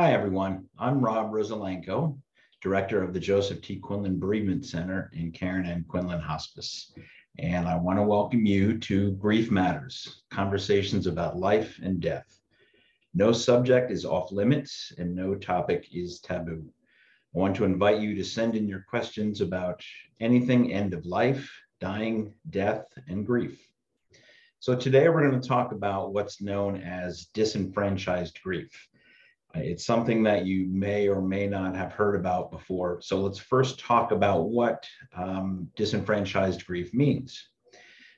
Hi, everyone. I'm Rob Rosalenko, Director of the Joseph T. Quinlan Bereavement Center in Karen Ann Quinlan Hospice. And I want to welcome you to Grief Matters Conversations about Life and Death. No subject is off limits and no topic is taboo. I want to invite you to send in your questions about anything end of life, dying, death, and grief. So today we're going to talk about what's known as disenfranchised grief. It's something that you may or may not have heard about before. So let's first talk about what um, disenfranchised grief means.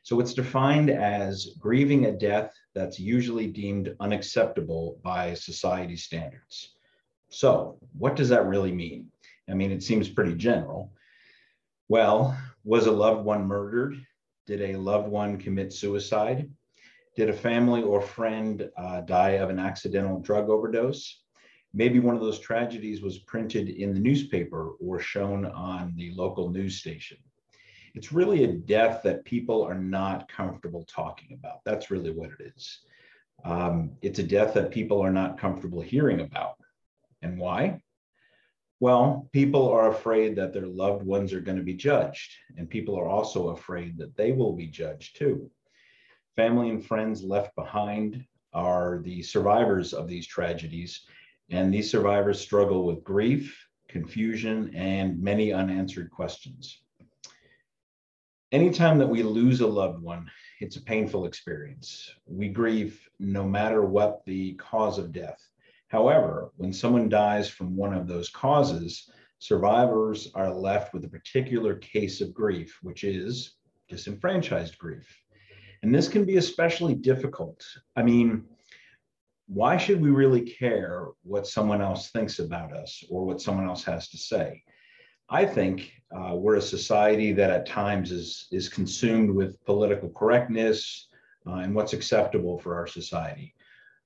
So it's defined as grieving a death that's usually deemed unacceptable by society standards. So, what does that really mean? I mean, it seems pretty general. Well, was a loved one murdered? Did a loved one commit suicide? Did a family or friend uh, die of an accidental drug overdose? Maybe one of those tragedies was printed in the newspaper or shown on the local news station. It's really a death that people are not comfortable talking about. That's really what it is. Um, it's a death that people are not comfortable hearing about. And why? Well, people are afraid that their loved ones are going to be judged, and people are also afraid that they will be judged too. Family and friends left behind are the survivors of these tragedies, and these survivors struggle with grief, confusion, and many unanswered questions. Anytime that we lose a loved one, it's a painful experience. We grieve no matter what the cause of death. However, when someone dies from one of those causes, survivors are left with a particular case of grief, which is disenfranchised grief. And this can be especially difficult. I mean, why should we really care what someone else thinks about us or what someone else has to say? I think uh, we're a society that at times is, is consumed with political correctness uh, and what's acceptable for our society.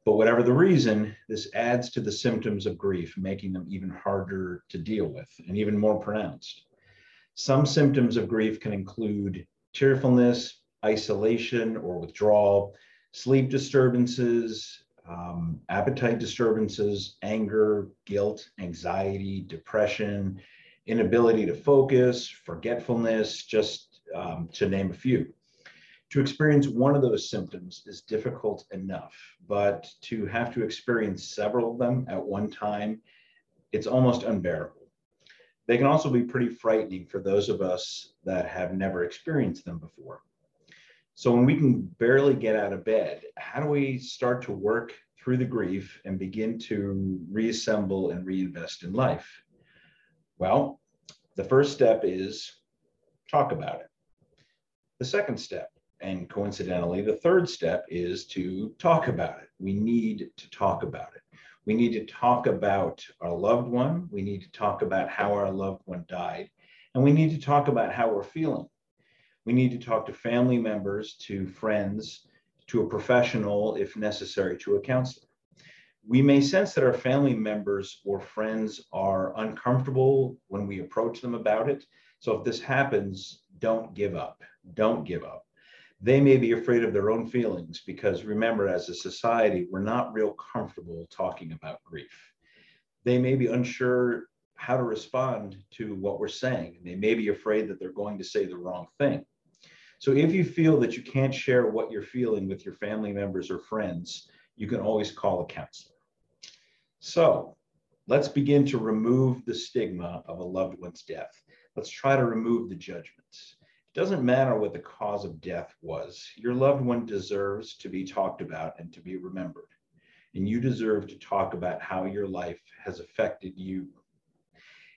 But whatever the reason, this adds to the symptoms of grief, making them even harder to deal with and even more pronounced. Some symptoms of grief can include tearfulness, isolation or withdrawal, sleep disturbances, um, appetite disturbances, anger, guilt, anxiety, depression, inability to focus, forgetfulness, just um, to name a few. To experience one of those symptoms is difficult enough, but to have to experience several of them at one time, it's almost unbearable. They can also be pretty frightening for those of us that have never experienced them before. So, when we can barely get out of bed, how do we start to work through the grief and begin to reassemble and reinvest in life? Well, the first step is talk about it. The second step and coincidentally, the third step is to talk about it. We need to talk about it. We need to talk about our loved one. We need to talk about how our loved one died. And we need to talk about how we're feeling. We need to talk to family members, to friends, to a professional, if necessary, to a counselor. We may sense that our family members or friends are uncomfortable when we approach them about it. So if this happens, don't give up. Don't give up they may be afraid of their own feelings because remember, as a society, we're not real comfortable talking about grief. They may be unsure how to respond to what we're saying. And they may be afraid that they're going to say the wrong thing. So if you feel that you can't share what you're feeling with your family members or friends, you can always call a counselor. So let's begin to remove the stigma of a loved one's death. Let's try to remove the judgments It doesn't matter what the cause of death was. Your loved one deserves to be talked about and to be remembered. And you deserve to talk about how your life has affected you.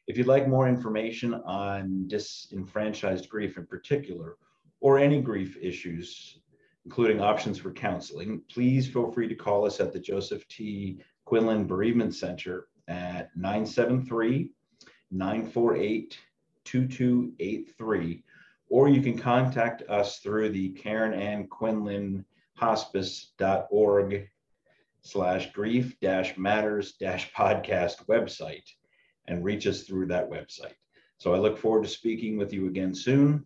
If you'd like more information on disenfranchised grief in particular, or any grief issues, including options for counseling, please feel free to call us at the Joseph T. Quinlan Bereavement Center at 973 948 2283 or you can contact us through the Karen Ann Quinlan hospice.org slash grief dash matters dash podcast website and reach us through that website. So I look forward to speaking with you again soon.